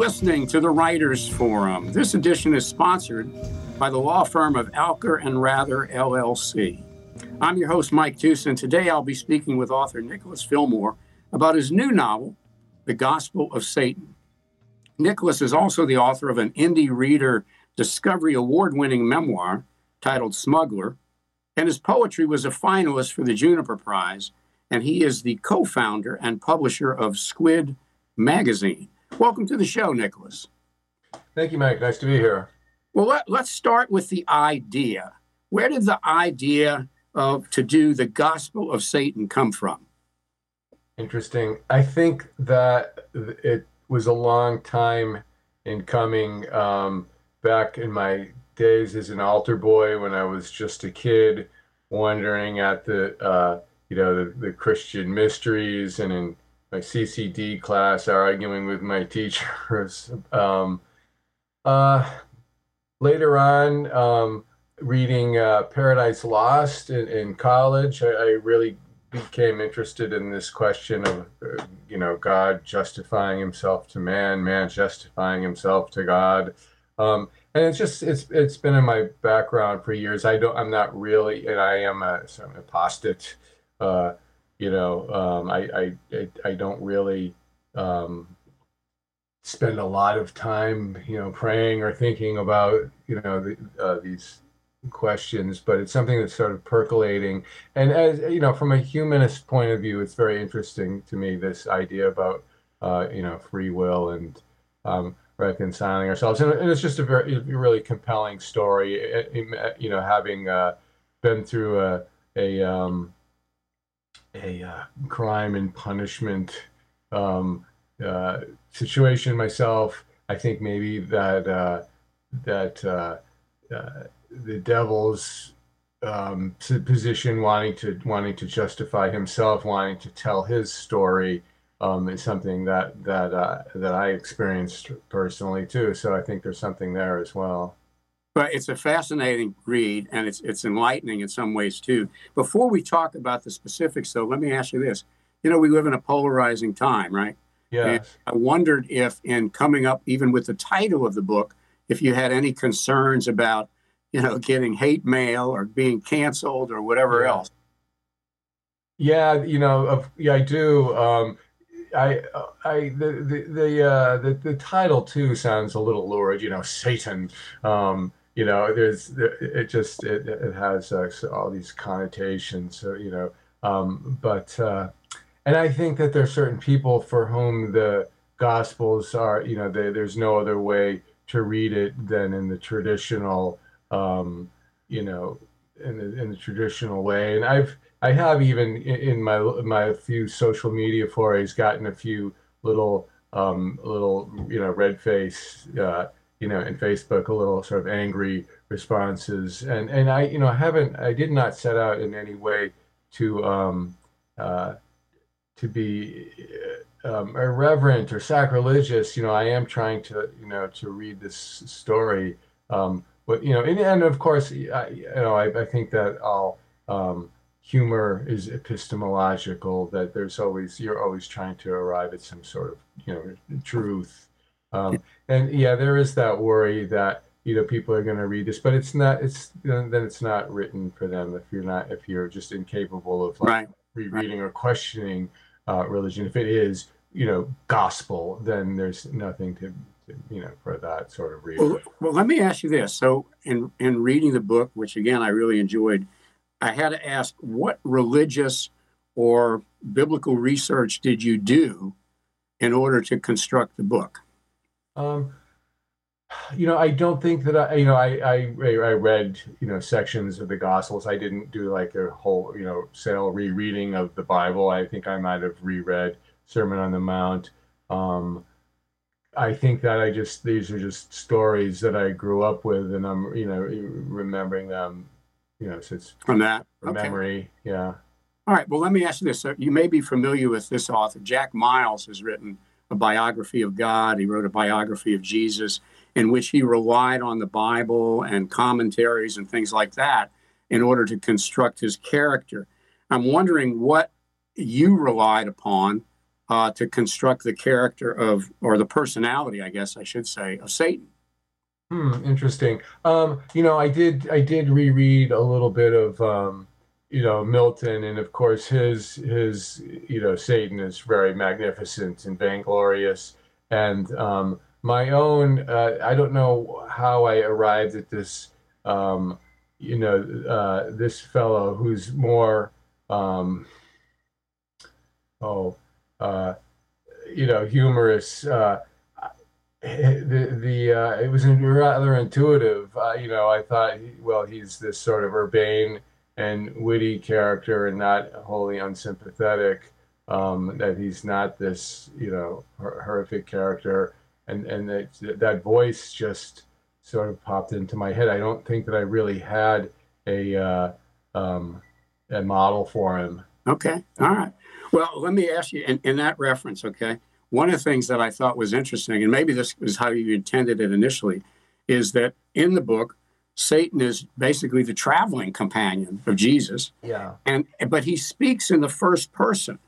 listening to the Writers Forum. This edition is sponsored by the law firm of Alker and Rather LLC. I'm your host, Mike Tucson. Today I'll be speaking with author Nicholas Fillmore about his new novel, The Gospel of Satan. Nicholas is also the author of an IndieReader Discovery Award winning memoir titled Smuggler, and his poetry was a finalist for the Juniper Prize, and he is the co founder and publisher of Squid Magazine. Welcome to the show, Nicholas. Thank you, Mike. Nice to be here. Well, let, us start with the idea. Where did the idea of to do the gospel of Satan come from? Interesting. I think that it was a long time in coming. Um, back in my days as an altar boy, when I was just a kid, wondering at the uh, you know the, the Christian mysteries, and in my CCD class, arguing with my teachers. Um, uh, later on, um, reading uh, Paradise Lost in, in college, I, I, really became interested in this question of, uh, you know, God justifying himself to man, man justifying himself to God. Um, and it's just it's it's been in my background for years. I don't I'm not really, and I am a sort of apostate. You know, um, I, I I don't really um, spend a lot of time, you know, praying or thinking about you know the, uh, these questions, but it's something that's sort of percolating. And as you know, from a humanist point of view, it's very interesting to me this idea about uh, you know free will and um, reconciling ourselves. And, and, it's just a very really compelling story. It, it, you know, having uh, been through a a um, a uh, crime and punishment um, uh, situation myself, I think maybe that uh, that uh, uh, the devil's um, position, wanting to wanting to justify himself, wanting to tell his story, um, is something that that uh, that I experienced personally too. So I think there's something there as well. But it's a fascinating read, and it's it's enlightening in some ways too. Before we talk about the specifics, though, let me ask you this: You know, we live in a polarizing time, right? Yeah. I wondered if, in coming up, even with the title of the book, if you had any concerns about you know, getting hate mail or being canceled or whatever yeah. else. Yeah, you know, yeah, I do. Um, I, I, the, the, the, uh, the, the title too sounds a little lurid. You know, Satan. Um, you know, there's, it just, it, it has uh, all these connotations. You know, um, but, uh, and I think that there are certain people for whom the Gospels are, you know, they, there's no other way to read it than in the traditional um, you know, in the, in the traditional way. And I've I have even in my my few social media forays gotten a few little um, little you know red face uh, you know in Facebook a little sort of angry responses and and I you know I haven't I did not set out in any way to um, uh, to be um, irreverent or sacrilegious you know I am trying to you know to read this story um, but you know, and, and of course, I, you know, I, I think that all um, humor is epistemological. That there's always you're always trying to arrive at some sort of you know truth. Um, and yeah, there is that worry that you know people are going to read this, but it's not. It's then it's not written for them if you're not if you're just incapable of like right. rereading right. or questioning uh, religion. If it is you know gospel, then there's nothing to you know, for that sort of reason. Well, well, let me ask you this. So, in in reading the book, which again I really enjoyed, I had to ask, what religious or biblical research did you do in order to construct the book? Um, you know, I don't think that I, you know, I, I, I read, you know, sections of the Gospels. I didn't do like a whole, you know, sale rereading of the Bible. I think I might have reread Sermon on the Mount. Um, I think that I just these are just stories that I grew up with, and I'm you know remembering them, you know, since from that from okay. memory. Yeah. All right. Well, let me ask you this: so you may be familiar with this author, Jack Miles, has written a biography of God. He wrote a biography of Jesus, in which he relied on the Bible and commentaries and things like that in order to construct his character. I'm wondering what you relied upon uh, to construct the character of, or the personality, I guess I should say, of Satan. Hmm, interesting. Um, you know, I did I did reread a little bit of um, you know Milton, and of course his his you know Satan is very magnificent and vainglorious, and um, my own uh, I don't know how I arrived at this um, you know uh, this fellow who's more um, oh uh, you know humorous. Uh, the the uh, it was rather intuitive. You know, I thought, well, he's this sort of urbane and witty character, and not wholly unsympathetic. Um, that he's not this, you know, horrific character, and and that that voice just sort of popped into my head. I don't think that I really had a uh, um, a model for him. Okay, all right. Well, let me ask you in, in that reference. Okay, one of the things that I thought was interesting, and maybe this is how you intended it initially, is that in the book, Satan is basically the traveling companion of Jesus. Yeah. And but he speaks in the first person.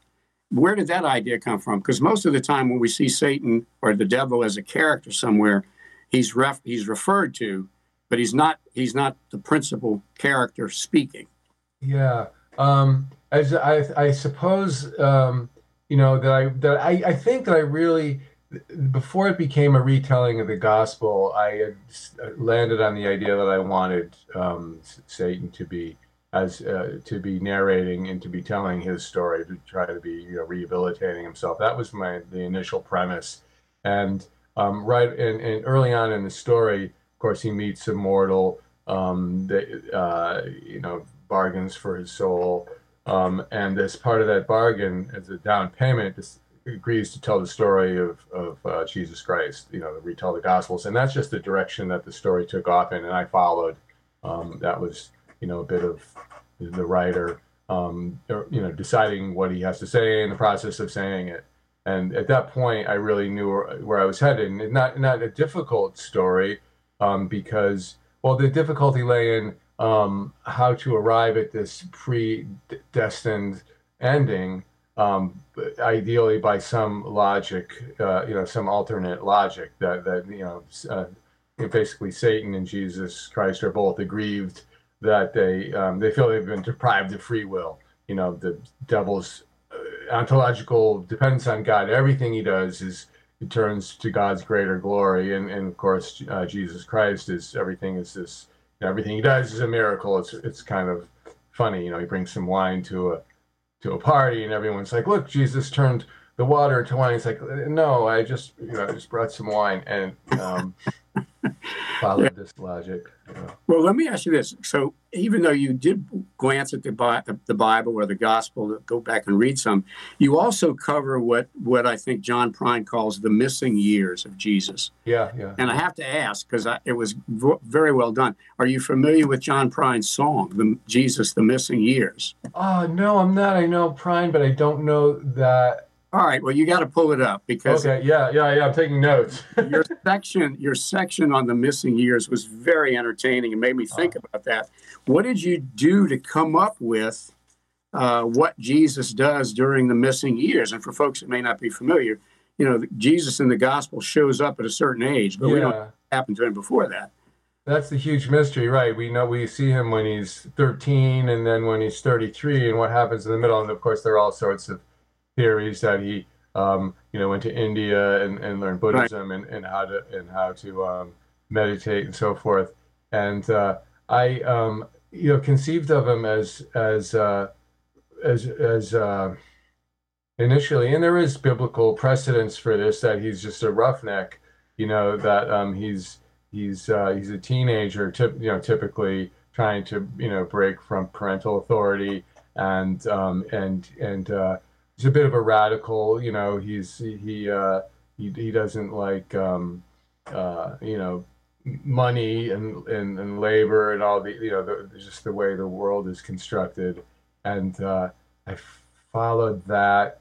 Where did that idea come from? Because most of the time when we see Satan or the devil as a character somewhere, he's ref, he's referred to, but he's not he's not the principal character speaking. Yeah. Um, as I, I suppose um, you know that I that I, I think that I really before it became a retelling of the gospel, I had landed on the idea that I wanted um, Satan to be as uh, to be narrating and to be telling his story to try to be you know rehabilitating himself. That was my the initial premise, and um, right and, and early on in the story, of course, he meets a mortal um, that uh, you know bargains for his soul. Um, and as part of that bargain, as a down payment, just agrees to tell the story of, of uh, Jesus Christ, you know, retell the Gospels. And that's just the direction that the story took off in, and I followed. Um, that was, you know, a bit of the writer, um, you know, deciding what he has to say in the process of saying it. And at that point, I really knew where, where I was headed. And not, not a difficult story um, because, well, the difficulty lay in um, how to arrive at this predestined ending, um, ideally by some logic, uh, you know, some alternate logic that that you know, uh, basically Satan and Jesus Christ are both aggrieved that they um, they feel they've been deprived of free will. You know, the devil's uh, ontological dependence on God. Everything he does is it turns to God's greater glory, and and of course uh, Jesus Christ is everything is this everything he does is a miracle. It's it's kind of funny, you know. He brings some wine to a to a party, and everyone's like, "Look, Jesus turned the water into wine." He's like, "No, I just you know I just brought some wine," and um, follow this logic. You know. Well, let me ask you this. So, even though you did glance at the, the Bible or the Gospel, go back and read some, you also cover what, what I think John Prine calls the missing years of Jesus. Yeah, yeah. And I have to ask, because it was v- very well done. Are you familiar with John Prine's song, the, Jesus, the Missing Years? Oh, no, I'm not. I know Prine, but I don't know that all right. Well, you got to pull it up because okay. Yeah, yeah, yeah. I'm taking notes. your section, your section on the missing years was very entertaining and made me think uh, about that. What did you do to come up with uh, what Jesus does during the missing years? And for folks that may not be familiar, you know, Jesus in the gospel shows up at a certain age, but yeah. we don't happen to him before that. That's the huge mystery, right? We know we see him when he's 13 and then when he's 33 and what happens in the middle. And of course, there are all sorts of theories that he um, you know went to India and, and learned Buddhism right. and, and how to and how to um, meditate and so forth. And uh, I um, you know conceived of him as as uh, as as uh, initially, and there is biblical precedence for this that he's just a roughneck. You know that um, he's he's uh, he's a teenager, tip, you know, typically trying to you know break from parental authority and um, and and uh, he's a bit of a radical. You know, he's he uh, he he doesn't like um, uh, you know money and, and and labor and all the you know the, just the way the world is constructed. And uh, I followed that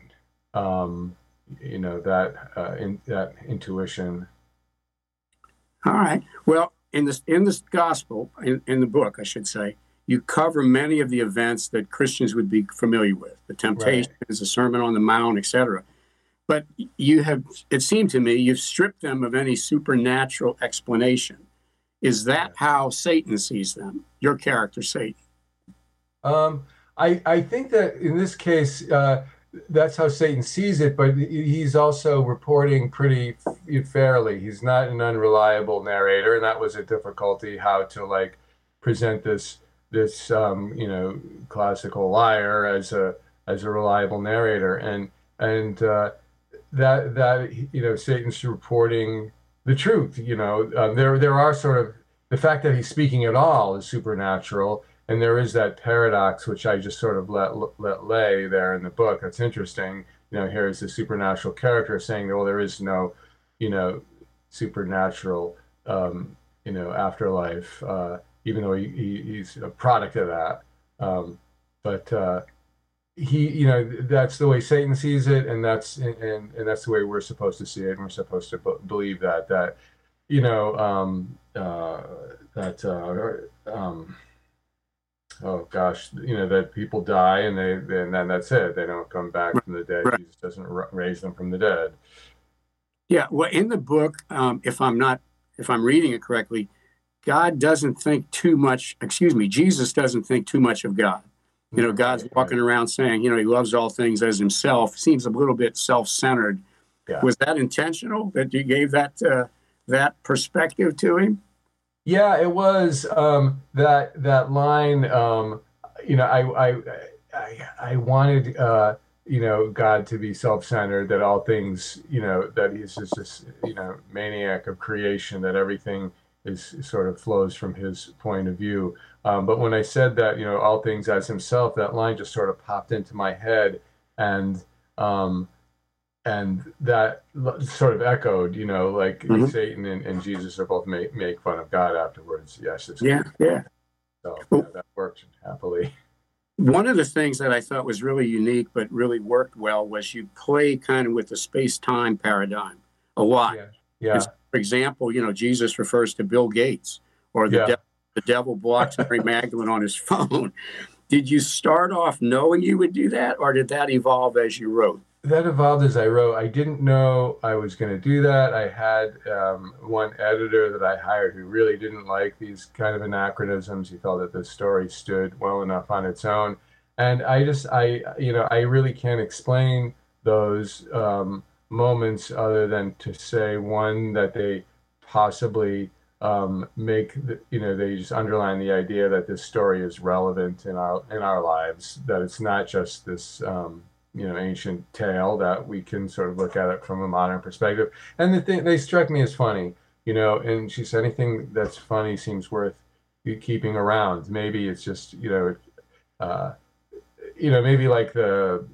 um, you know that uh, in that intuition. All right. Well, in this in this gospel in, in the book, I should say, you cover many of the events that Christians would be familiar with the temptations, right. the Sermon on the Mount, etc. but you have, it seemed to me, you've stripped them of any supernatural explanation. Is that how Satan sees them? Your character, Satan. Um, I I think that in this case, uh, that's how Satan sees it, but he's also reporting pretty fairly. He's not an unreliable narrator, and that was a difficulty how to like present this this um, you know classical liar as a as a reliable narrator, and and uh, that that you know Satan's reporting the truth. You know, um, there there are sort of the fact that he's speaking at all is supernatural, and there is that paradox which I just sort of let let lay there in the book. That's interesting. You know, here is the supernatural character saying, "Well, there is no, you know, supernatural, um, you know, afterlife, uh, even though he, he, he's a product of that." Um, but uh, he you know that's the way satan sees it and that's and and that's the way we're supposed to see it and we're supposed to b- believe that that you know um uh that uh um oh gosh you know that people die and they and then that's it they don't come back from the dead right. jesus doesn't r- raise them from the dead yeah well in the book um if i'm not if i'm reading it correctly god doesn't think too much excuse me jesus doesn't think too much of god you know, God's walking around saying, you know, he loves all things as himself. Seems a little bit self-centered. Yeah. Was that intentional that you gave that uh, that perspective to him? Yeah, it was um, that that line. Um, you know, I I I, I wanted uh, you know God to be self-centered. That all things, you know, that he's just this you know maniac of creation. That everything is sort of flows from his point of view. Um, but when I said that, you know, all things as himself, that line just sort of popped into my head, and um, and that sort of echoed, you know, like mm-hmm. Satan and, and, Jesus are both make make fun of God afterwards. Yes, yeah, yeah. So yeah, that worked happily. One of the things that I thought was really unique, but really worked well, was you play kind of with the space time paradigm a lot. Yeah. yeah. For example, you know, Jesus refers to Bill Gates or the yeah the devil blocks Mary Magdalene on his phone. Did you start off knowing you would do that, or did that evolve as you wrote? That evolved as I wrote. I didn't know I was going to do that. I had um, one editor that I hired who really didn't like these kind of anachronisms. He felt that the story stood well enough on its own, and I just, I, you know, I really can't explain those um, moments other than to say one that they possibly um, make the, you know they just underline the idea that this story is relevant in our in our lives that it's not just this um, you know ancient tale that we can sort of look at it from a modern perspective. And the thing they struck me as funny you know and she said anything that's funny seems worth keeping around. Maybe it's just you know uh, you know maybe like the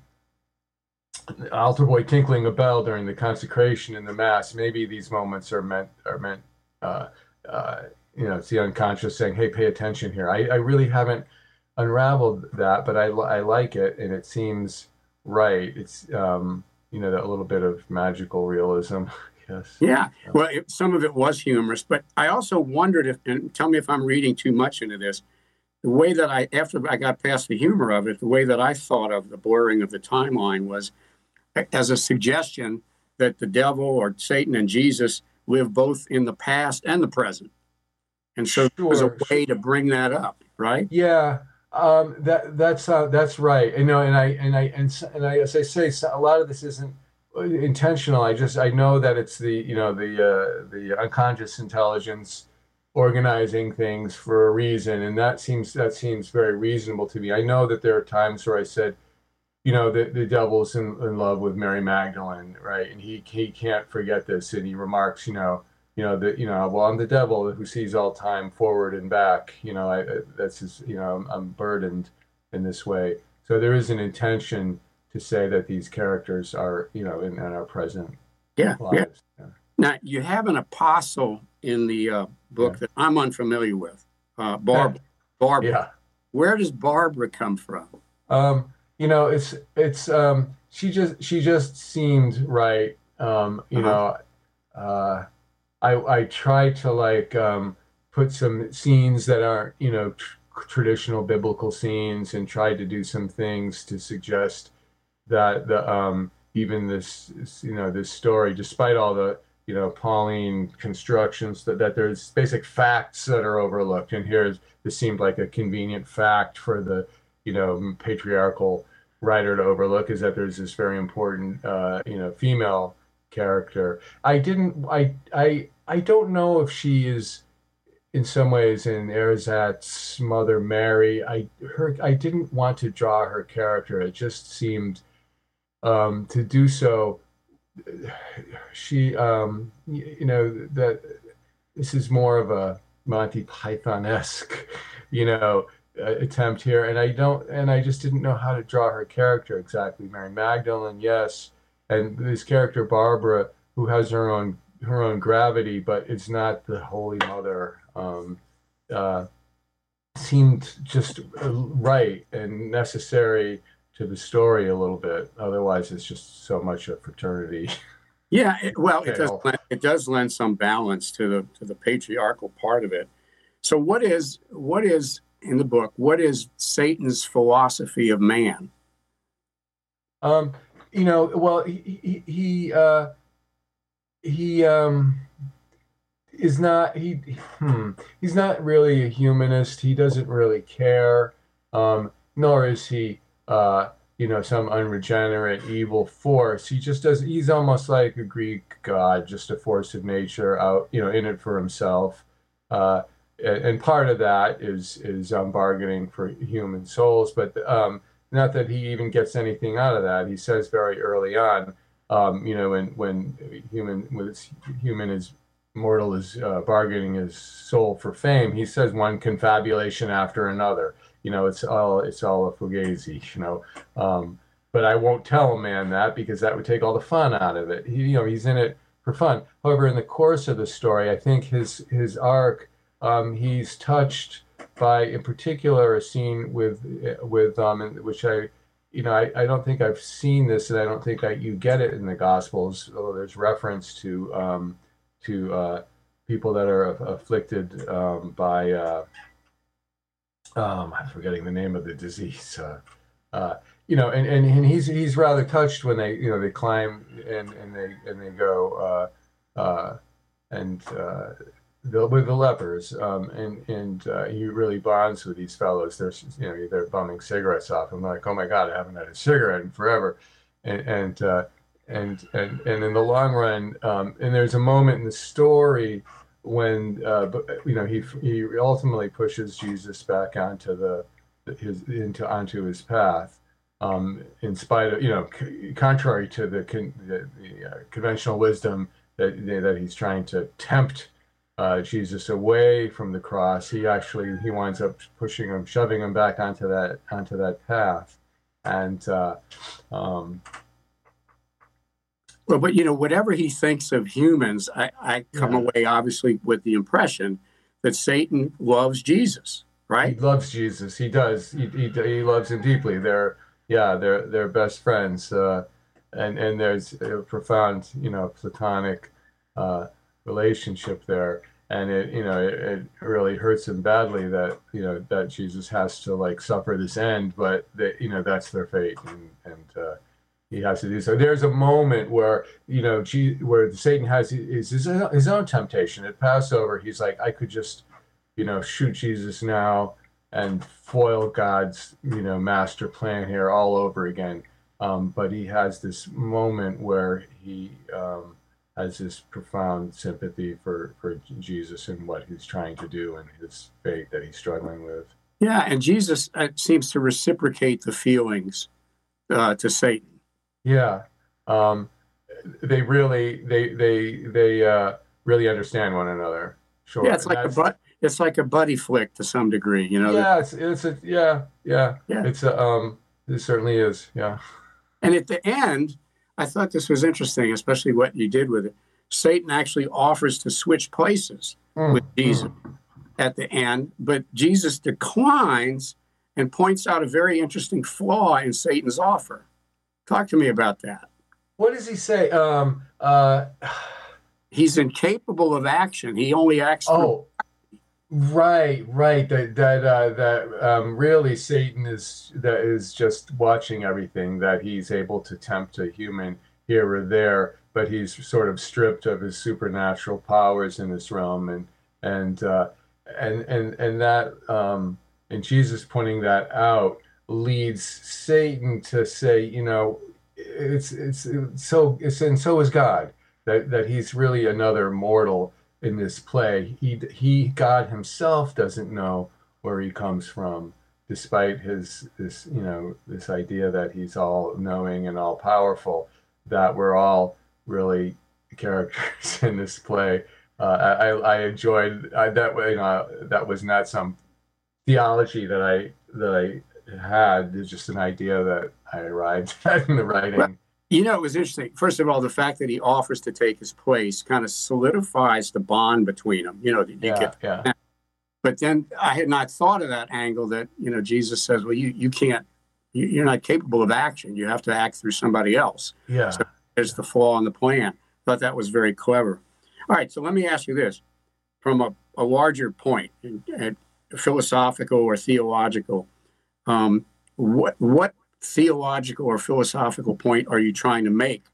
altar boy tinkling a bell during the consecration in the mass maybe these moments are meant are meant uh, uh, you know, it's the unconscious saying, "Hey, pay attention here." I, I really haven't unraveled that, but I, I like it, and it seems right. It's um, you know that little bit of magical realism. yes. Yeah. Well, it, some of it was humorous, but I also wondered if, and tell me if I'm reading too much into this. The way that I, after I got past the humor of it, the way that I thought of the blurring of the timeline was as a suggestion that the devil or Satan and Jesus live both in the past and the present. And so sure. there's a way to bring that up, right? Yeah. Um, that that's uh, that's right. You know, and I and I and, and I, as I say, a lot of this isn't intentional. I just I know that it's the you know the uh, the unconscious intelligence organizing things for a reason, and that seems that seems very reasonable to me. I know that there are times where I said, you know, the, the devil's in, in love with Mary Magdalene, right? And he he can't forget this, and he remarks, you know, you know that you know, well, I'm the devil who sees all time forward and back. You know, I, that's his, you know, I'm, I'm burdened in this way. So there is an intention to say that these characters are, you know, in, in our present yeah, lives. Yeah. yeah. Now you have an apostle in the uh, book yeah. that I'm unfamiliar with, uh, Barbara. Barbara. Yeah. Where does Barbara come from? Um, you know, it's it's um, she just she just seemed right. Um, you uh-huh. know, uh, I I try to like um, put some scenes that aren't you know tr- traditional biblical scenes and try to do some things to suggest that the um, even this, you know, this story, despite all the, you know, Pauline constructions, that, that there's basic facts that are overlooked. And here's this seemed like a convenient fact for the, you know, patriarchal writer to overlook is that there's this very important, uh, you know, female character. I didn't, I, I, I don't know if she is in some ways in Erzat's mother Mary. I her I didn't want to draw her character. It just seemed um, to do so. She, um, you know, that this is more of a Monty Python esque, you know, attempt here, and I don't, and I just didn't know how to draw her character exactly. Mary Magdalene, yes, and this character Barbara, who has her own her own gravity, but it's not the Holy Mother. Um, uh, seemed just uh, right and necessary to the story a little bit. Otherwise, it's just so much a fraternity. Yeah, it, well, it does. It does lend some balance to the to the patriarchal part of it. So, what is what is in the book? What is Satan's philosophy of man? Um, you know, well, he he he, uh, he um is not he hmm, he's not really a humanist. He doesn't really care. Um, nor is he uh you know some unregenerate evil force he just does he's almost like a greek god just a force of nature out you know in it for himself uh, and, part of that is is um, bargaining for human souls but um, not that he even gets anything out of that he says very early on um, you know when when human when human is mortal is uh, bargaining his soul for fame he says one confabulation after another you know, it's all it's all a fugazi, you know. Um, but I won't tell a man that because that would take all the fun out of it. He, you know, he's in it for fun. However, in the course of the story, I think his his arc, um, he's touched by, in particular, a scene with with um, which I, you know, I, I don't think I've seen this, and I don't think that you get it in the Gospels. Although there's reference to um, to uh, people that are afflicted um, by. Uh, um, I'm forgetting the name of the disease. Uh, uh, you know, and, and, and he's he's rather touched when they you know they climb and, and they and they go uh, uh, and uh, the, with the lepers um, and and uh, he really bonds with these fellows. They're you know they're bumming cigarettes off. I'm like, oh my god, I haven't had a cigarette in forever, and and uh, and, and and in the long run, um, and there's a moment in the story when uh, you know he he ultimately pushes Jesus back onto the his into onto his path, um, in spite of you know c- contrary to the con- the, the uh, conventional wisdom that that he's trying to tempt uh, Jesus away from the cross. He actually he winds up pushing him, shoving him back onto that onto that path, and uh, um, well, but you know, whatever he thinks of humans, I, I come yeah. away obviously with the impression that Satan loves Jesus, right? He loves Jesus. He does. He, he, he loves him deeply. They're yeah, they're they're best friends, uh, and and there's a profound you know platonic uh, relationship there, and it you know it, it, really hurts him badly that you know that Jesus has to like suffer this end, but that you know that's their fate, and and uh, he has to do so. There's a moment where you know, where Satan has his, his own temptation at Passover. He's like, I could just, you know, shoot Jesus now and foil God's you know master plan here all over again. Um, but he has this moment where he um, has this profound sympathy for for Jesus and what he's trying to do and his fate that he's struggling with. Yeah, and Jesus uh, seems to reciprocate the feelings uh, to Satan yeah. Um, they really they they they uh, really understand one another. Sure. Yeah, it's like a but it's like a buddy flick to some degree, you know. Yeah, it's it's a yeah yeah yeah. It's a um it certainly is yeah. And at the end, I thought this was interesting, especially what you did with it. Satan actually offers to switch places mm, with Jesus mm. at the end, but Jesus declines and points out a very interesting flaw in Satan's offer. Talk to me about that. What does he say? Um, uh, He's incapable of action. He only acts. Oh, right, right. That that uh, that um, really Satan is that is just watching everything. That he's able to tempt a human here or there, but he's sort of stripped of his supernatural powers in this realm, and and uh, and and and that um, and Jesus pointing that out leads Satan to say, you know, it's it's, it's so it's and so is God that that he's really another mortal in this play. He he God himself doesn't know where he comes from, despite his this you know this idea that he's all knowing and all powerful. That we're all really characters in this play. Uh, I I enjoyed I, that way. You know, that was not some theology that I that I had. It's just an idea that I arrived at in the writing. You know, it was interesting. First of all, the fact that he offers to take his place kind of solidifies the bond between them. You know, yeah, get, yeah, but then I had not thought of that angle that, you know, Jesus says, well, you, you can't, you, you're not capable of action. You have to act through somebody else. yeah. So there's the flaw in the plan. Thought that was very clever. All right, so let me ask you this from a, a larger point, uh, philosophical or theological. Um, what what theological or philosophical point are you trying to make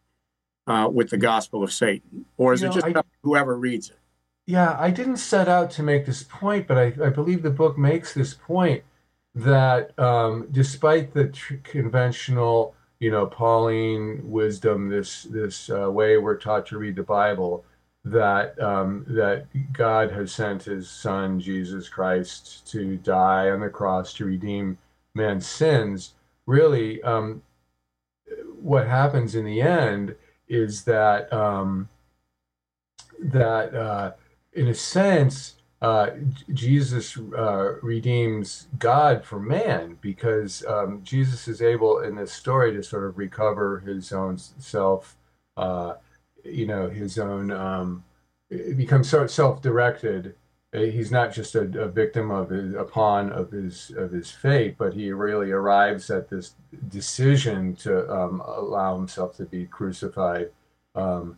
uh, with the Gospel of Satan, or is You it know, just I- whoever reads it? Yeah, I didn't set out to make this point, but I, I believe the book makes this point that um, despite the tr- conventional, you know, Pauline wisdom, this this uh, way we're taught to read the Bible, that um, that God has sent His Son Jesus Christ to die on the cross to redeem man's sins. Really, um, what happens in the end is that um, that. Uh, in a sense, uh, Jesus uh, redeems God for man because um, Jesus is able in this story to sort of recover his own self, uh, you know, his own, um, it becomes so self-directed. Uh, He's not just a, a victim of his, a pawn of his of his fate, but he really arrives at this decision to um, allow himself to be crucified. Um,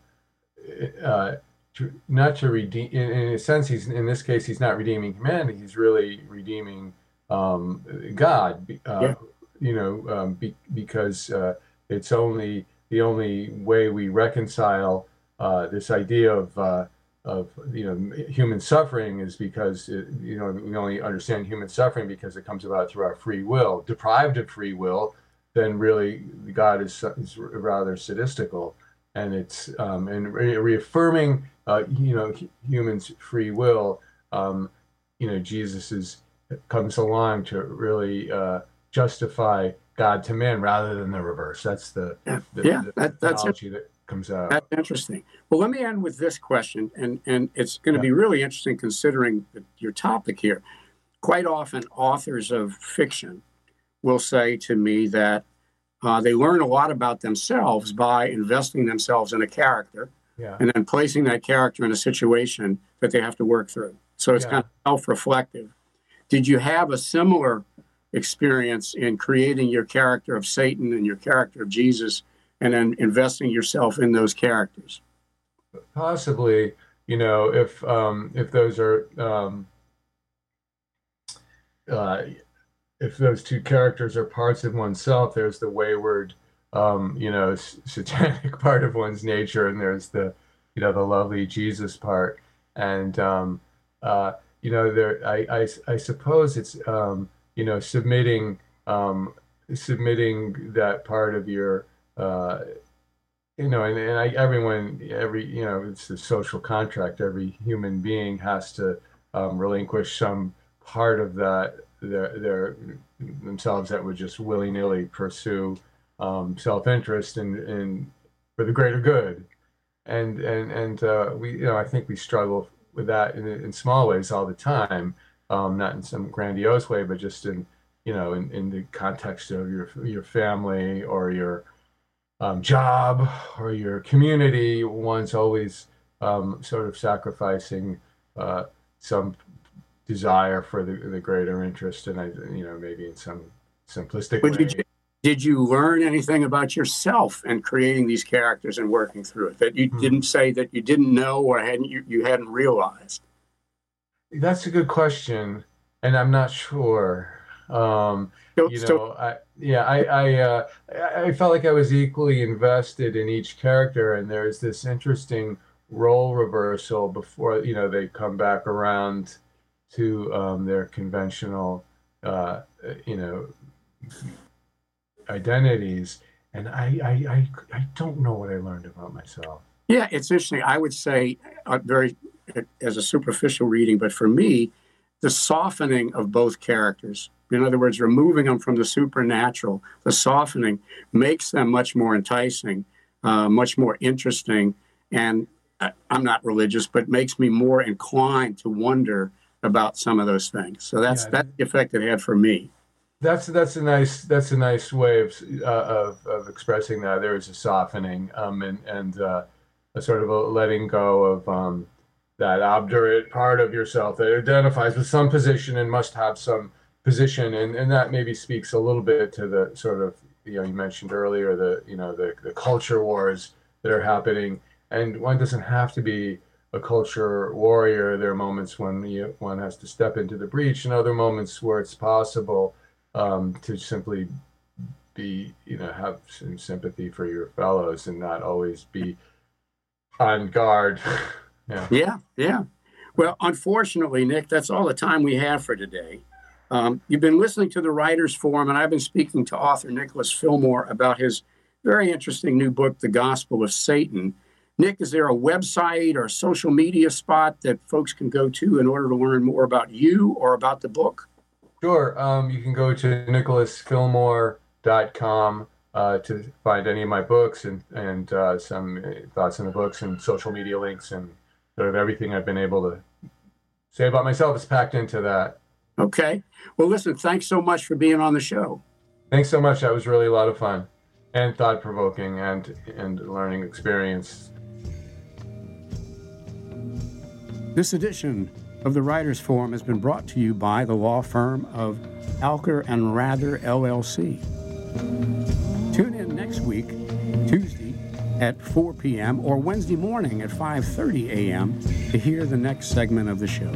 uh, to, not to redeem in, in a sense he's in this case he's not redeeming humanity he's really redeeming um, god uh, Yeah. you know um, be, because uh, it's only the only way we reconcile uh, this idea of uh, of you know human suffering is because it, you know we only understand human suffering because it comes about through our free will. Deprived of free will then really god is, is rather sadistical. And it's um, and re- reaffirming uh, you know humans free will um, you know jesus is comes along to really uh, justify god to man rather than the reverse. That's the, Yeah, the, yeah, the that- that's it. that comes out That's interesting. Well, let me end with this question, and, and it's going to Yeah. be really interesting considering your topic here. Quite often, authors of fiction will say to me that uh, they learn a lot about themselves by investing themselves in a character yeah and then placing that character in a situation that they have to work through. So it's Yeah. kind of self reflective. Did you have a similar experience in creating your character of Satan and your character of Jesus and then investing yourself in those characters? possibly you know if um if those are um uh if those two characters are parts of oneself there's the wayward um you know satanic part of one's nature and there's the you know the lovely jesus part and um uh you know there i i, I suppose it's um you know submitting um submitting that part of your uh you know, and, and I, everyone, every, you know, it's a social contract. Every human being has to um, relinquish some part of that, their, their themselves that would just willy nilly pursue um, self interest and, and for the greater good. And, and, and uh, we, you know, I think we struggle with that in, in small ways all the time, um, not in some grandiose way, but just in, you know, in, in the context of your, your family or your, um, job or your community, one's always um, sort of sacrificing uh, some desire for the, the greater interest, and I, you know, maybe in some simplistic way. you, did you learn anything about yourself in creating these characters and working through it that you Hmm. didn't say that you didn't know or hadn't you, you hadn't realized? That's a good question, and I'm not sure. Um, you know, I, yeah, I I, uh, I felt like I was equally invested in each character, and there's this interesting role reversal before you know they come back around to um, their conventional, uh, you know, identities, and I, I I I don't know what I learned about myself. Yeah, it's interesting. I would say uh, very as a superficial reading, but for me, the softening of both characters in other words, removing them from the supernatural, the softening makes them much more enticing, uh, much more interesting. And I, I'm not religious, but makes me more inclined to wonder about some of those things. So that's yeah, that's the effect it had for me. That's that's a nice that's a nice way of uh, of, of expressing that. There is a softening um, and and uh, a sort of a letting go of um, that obdurate part of yourself that identifies with some position and must have some position, and and that maybe speaks a little bit to the sort of you know you mentioned earlier the you know the the culture wars that are happening, and one doesn't have to be a culture warrior. There are moments when you, one has to step into the breach, and other moments where it's possible um, to simply be, you know, have some sympathy for your fellows and not always be on guard. yeah. Yeah. Yeah. Well, unfortunately, Nick, that's all the time we have for today. Um, you've been listening to the Writers Forum, and I've been speaking to author Nicholas Fillmore about his very interesting new book, The Gospel of Satan. Nick, is there a website or a social media spot that folks can go to in order to learn more about you or about the book? Sure. Um, you can go to nicholasfillmore.com uh, to find any of my books and, and uh, some thoughts on the books and social media links and sort of everything I've been able to say about myself is packed into that. Okay. Well, listen, thanks so much for being on the show. Thanks so much. That was really a lot of fun and thought provoking and, and learning experience. This edition of the Writers Forum has been brought to you by the law firm of Alker and Rather LLC. Tune in next week, Tuesday at 4 p.m. or Wednesday morning at 5:30 a.m. to hear the next segment of the show.